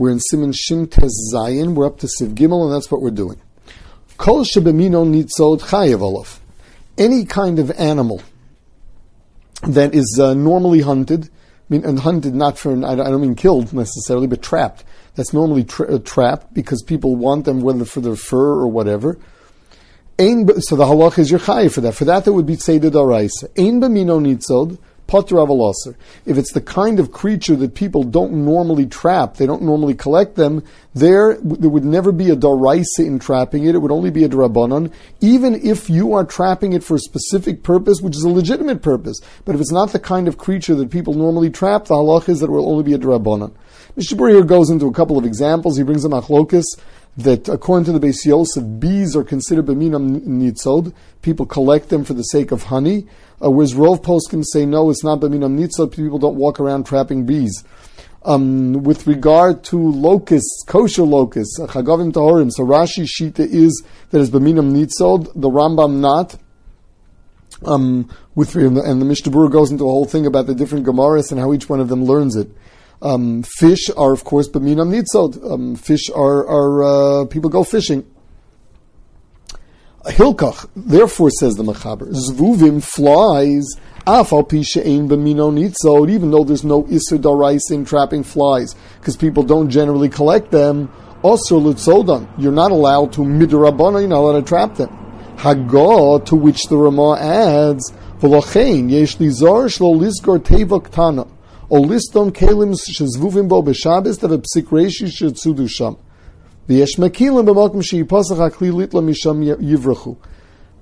We're in Siman Shin Tes Zayin. We're up to Seif Gimel, and that's what we're doing. Kol shebemino nitzod chayev olav. Any kind of animal that is uh, normally hunted, I mean, and hunted not for, I don't mean killed necessarily, but trapped. That's normally tra- uh, trapped because people want them, whether for their fur or whatever. So the halach is your chayiv for that. For that, there would be tzeded araisa. Ein b'mino nitzod, potter. If it's the kind of creature that people don't normally trap, they don't normally collect them, there there would never be a daraisa in trapping it. It would only be a drabanan, even if you are trapping it for a specific purpose, which is a legitimate purpose. But if it's not the kind of creature that people normally trap, the halach is that it will only be a drabanan. Mishabur here goes into a couple of examples. He brings a machlokus that according to the Beis Yosef, bees are considered beminam nitzod. People collect them for the sake of honey. Uh, whereas Rov can say, no, it's not beminam nitzod. People don't walk around trapping bees. Um, with regard to locusts, kosher locusts, uh, chagavim tahorim, so Rashi Shita is that is beminam nitzod, the Rambam not. Um, with and the, and the Mishnah goes into a whole thing about the different Gemaras and how each one of them learns it. Um, fish are, of course, b'minam nitzod. Um, fish are, are uh, people go fishing. Hilkach, therefore, says the Machaber, zvuvim flies, afal pisha ein b'mino nitzod, even though there's no isur darais in trapping flies, because people don't generally collect them, osur lutzodan, you're not allowed to midrabana, you're not allowed to trap them. Hagah, to which the Ramah adds, v'lochein yesh lizar shlo lizgor teva ktana kelim shezvuvim bo b'shabes psik reishi sham. V'yesh mekilim b'mokim she'yipasach hakli litla misham yivrachu.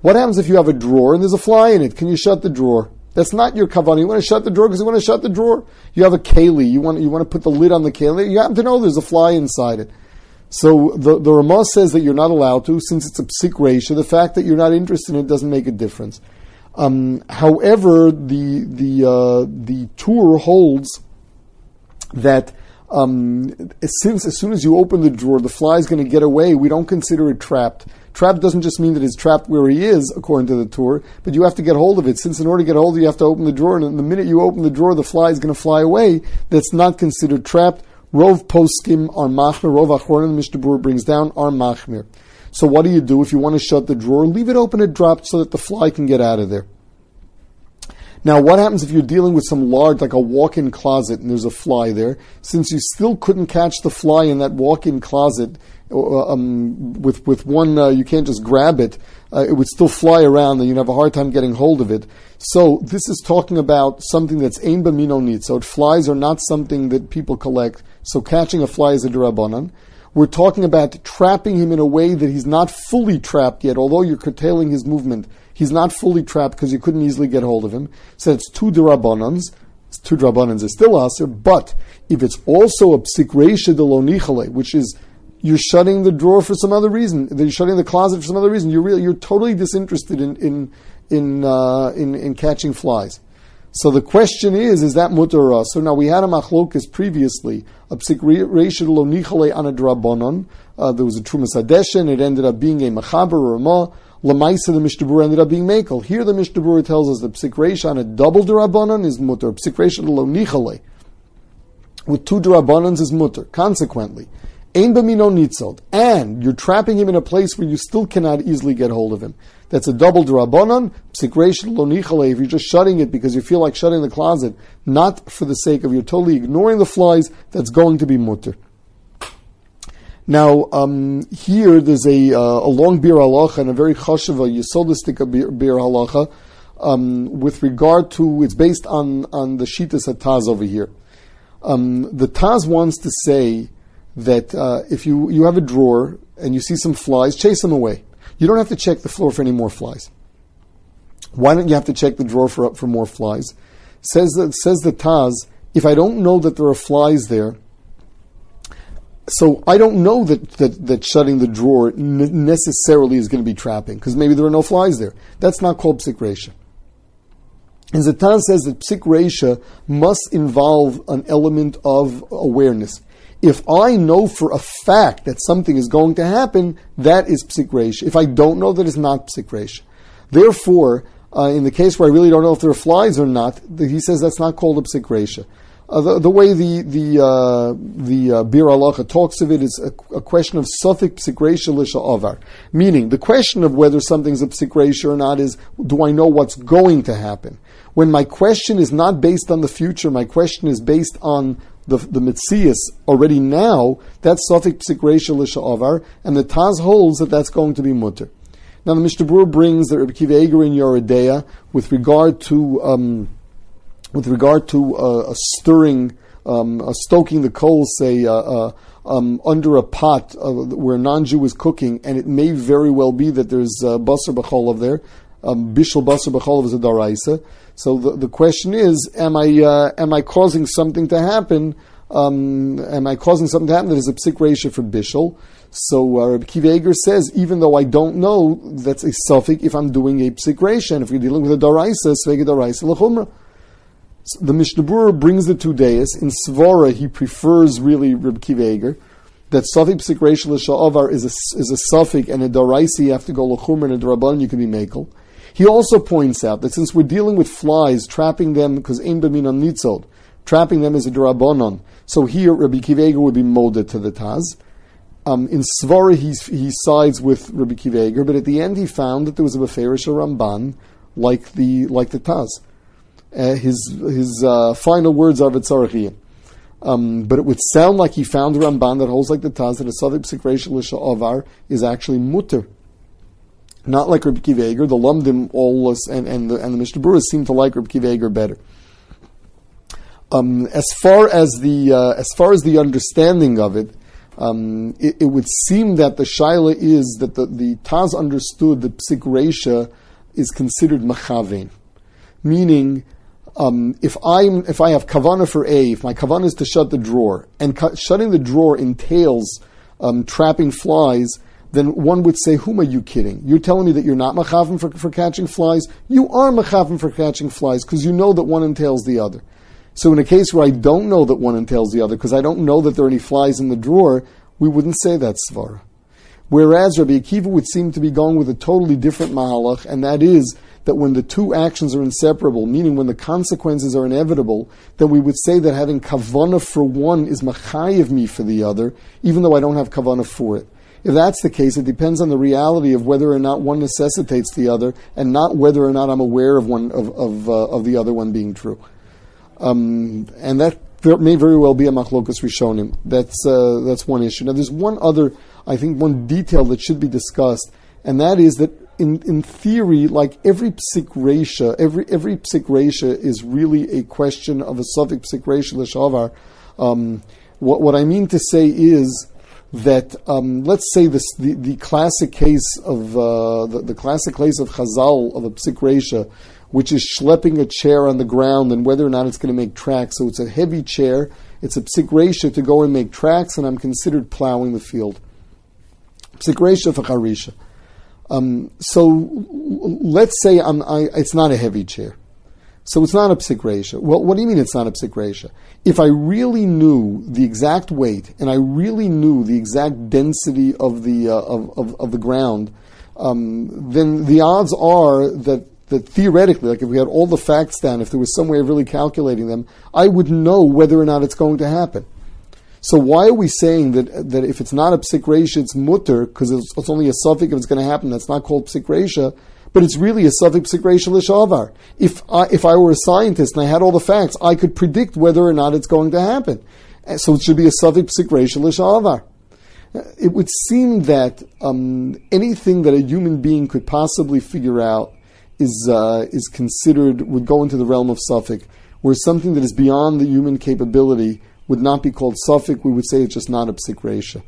What happens if you have a drawer and there's a fly in it? Can you shut the drawer? That's not your kavanah. You want to shut the drawer because you want to shut the drawer. You have a keli. You want you want to put the lid on the keli. You happen to know there's a fly inside it. So the the Ramah says that you're not allowed to, since it's a psik resha. The fact that you're not interested in it doesn't make a difference. Um, however, the the uh, the Tur holds that um, since as soon as you open the drawer, the fly is going to get away. We don't consider it trapped. Trapped doesn't just mean that it's trapped where he is, according to the Tur, but you have to get hold of it. Since in order to get hold of it, you have to open the drawer, and the minute you open the drawer, the fly is going to fly away. That's not considered trapped. Rov poskim are machmir. Rov achron, the Mishnah brings down, are machmir. So what do you do if you want to shut the drawer? Leave it open and dropped so that the fly can get out of there. Now, what happens if you're dealing with some large, like a walk-in closet, and there's a fly there? Since you still couldn't catch the fly in that walk-in closet uh, um, with with one, uh, you can't just grab it. Uh, it would still fly around, and you'd have a hard time getting hold of it. So this is talking about something that's ein b'mino need. So flies are not something that people collect. So catching a fly is a derabanan. We're talking about trapping him in a way that he's not fully trapped yet, although you're curtailing his movement. He's not fully trapped because you couldn't easily get hold of him. So it's two derabbanans. Two derabbanans is still aser, but if it's also a psikresha de lonichale, which is you're shutting the drawer for some other reason, you're shutting the closet for some other reason, you're really, you're totally disinterested in in in, uh, in, in catching flies. So the question is, is that mutar So now we had a machlokas previously, a psik lo on a. Uh, there was a Trumas Hadeshen. It ended up being a machaber or a ma. Lamaisa the Mishnah ended up being makel. Here the Mishnah tells us that psik on a double drabonon is mutar. Psik reishid lo nichale with two drabonons is mutar. Consequently, ein b'mino nitzod, and you're trapping him in a place where you still cannot easily get hold of him. That's a double drabanan, psikresh lonichale. If you're just shutting it because you feel like shutting the closet, not for the sake of you're totally ignoring the flies, that's going to be mutter. Now, um, here there's a, uh, a long Biur Halacha and a very chashiva, yesodistic bir, Biur Halacha, um, with regard to, it's based on, on the Shitas Taz over here. Um, the Taz wants to say that uh, if you, you have a drawer and you see some flies, chase them away. You don't have to check the floor for any more flies. Why don't you have to check the drawer for, for more flies? Says the, says the Taz, if I don't know that there are flies there, so I don't know that, that, that shutting the drawer necessarily is going to be trapping, because maybe there are no flies there. That's not called psik And Zatan says that psik must involve an element of awareness. If I know for a fact that something is going to happen, that is psik If I don't know, that is not psik Therefore, uh, in the case where I really don't know if there are flies or not, he says that's not called a psik Uh, the, the, way the the uh, the uh, Biur Halacha talks of it is a, a question of sofik psikresha avar, meaning the question of whether something's a psikresha or not is do I know what's going to happen? When my question is not based on the future, my question is based on the the mitzias already now. That's sofik psikresha avar, and the Taz holds that that's going to be mutter. Now the Mishnah Berurah brings that Rabbi Kiva Eger in Yoreh De'ah with regard to um, with regard to uh, a stirring, um, a stoking the coals, say, uh, uh, um, under a pot uh, where a non-Jew is cooking, and it may very well be that there's uh, basar b'cholov there. Bishul basar b'cholov is a daraisa. So the, the question is, am I uh, am I causing something to happen? Um, am I causing something to happen that is a psik resha for bishul? So uh, Rabbi says, even though I don't know, that's a safek if I'm doing a psik resha, and if we're dealing with a daraisa, svega daraisa l'chumra the Mishnah brings the two days. In Svara, he prefers really Reb Kiva that Safik Psik L'Sha'avar is a, is a safek, and a Daraisi, you have to go L'chumr, and a Daraban, you can be Makel. He also points out that since we're dealing with flies, trapping them, because Ein B'min on Nitzod, trapping them is a Darabanon, so here Rabbi Kiva Eger would be molded to the Taz. Um, in Svara, he, he sides with Rabbi Kiva Eger, but at the end he found that there was a Beferish Ramban, like the, like the Taz uh, his his uh, final words are v'tzarachiyim. Um, but it would sound like he found a Ramban that holds like the Taz that a Savik Psikresha Avar is actually mutter. Not like Rabbi Kiva Eger. The Lumdim all and, and the and the Mishnah Berurah seem to like Rabbi Kiva Eger better. Um, as far as the uh, as far as the understanding of it, um, it, it, would seem that the shaila is that the, the Taz understood that Psik is considered machavein, meaning um, if I'm if I have kavana for A, if my kavana is to shut the drawer, and cu- shutting the drawer entails um, trapping flies, then one would say, "Whom are you kidding? You're telling me that you're not machavim for, for catching flies? You are machavim for catching flies because you know that one entails the other." So in a case where I don't know that one entails the other because I don't know that there are any flies in the drawer, we wouldn't say that svara. Whereas Rabbi Akiva would seem to be going with a totally different mahalach, and that is that when the two actions are inseparable, meaning when the consequences are inevitable, then we would say that having kavana for one is machayev me for the other, even though I don't have kavana for it. If that's the case, it depends on the reality of whether or not one necessitates the other, and not whether or not I'm aware of one of of, uh, of the other one being true. Um, and that may very well be a machlokas rishonim. That's uh, that's one issue. Now, there's one other, I think, one detail that should be discussed, and that is that in, in theory, like every psik resha, every every psik resha is really a question of a safek psik resha l'shavar. Um, what what I mean to say is that um, let's say this the, the classic case of uh, the, the classic case of Chazal of a psik resha, which is schlepping a chair on the ground and whether or not it's going to make tracks. So it's a heavy chair. It's a psik resha to go and make tracks, and I'm considered plowing the field. Psik resha for charisha. Um, so let's say I, it's not a heavy chair. So it's not a psik resha. Well, what do you mean it's not a psik resha? If I really knew the exact weight and I really knew the exact density of the uh, of, of, of, the ground, um, then the odds are that that theoretically, like if we had all the facts down, if there was some way of really calculating them, I would know whether or not it's going to happen. So why are we saying that that if it's not a psik resha, it's mutter because it's, it's, only a safek if it's going to happen? That's not called psik resha, but it's really a safek psik lishavar. If I, if I were a scientist and I had all the facts, I could predict whether or not it's going to happen. So it should be a safek psik lishavar. It would seem that um, anything that a human being could possibly figure out is uh, is considered would go into the realm of safek, where something that is beyond the human capability would not be called safek, we would say it's just not a psik.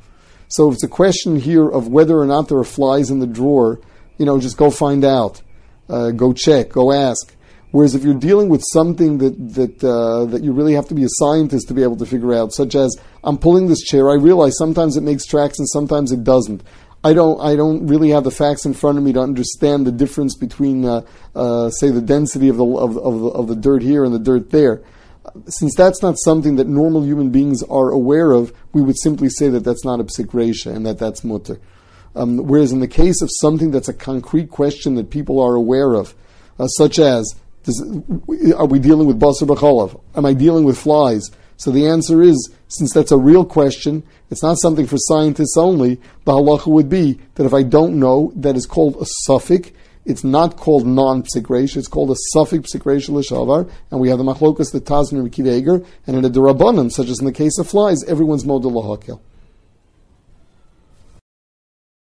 So if it's a question here of whether or not there are flies in the drawer, you know, just go find out, uh, go check, go ask. Whereas if you're dealing with something that that uh, that you really have to be a scientist to be able to figure out, such as I'm pulling this chair, I realize sometimes it makes tracks and sometimes it doesn't. I don't I don't really have the facts in front of me to understand the difference between, uh, uh say, the density of the of, of, of the dirt here and the dirt there since that's not something that normal human beings are aware of, we would simply say that that's not a psik and that that's mutter. Um, whereas in the case of something that's a concrete question that people are aware of, uh, such as Does, are we dealing with basar b'cholav? Am I dealing with flies? So the answer is, since that's a real question, it's not something for scientists only. The halacha would be that if I don't know, that is called a safek. It's not called non-psikresh, it's called a safek psikresh l'shavar, and we have the machlokas, the Tazner, and and in a derabanan, such as in the case of flies, everyone's model lahakil.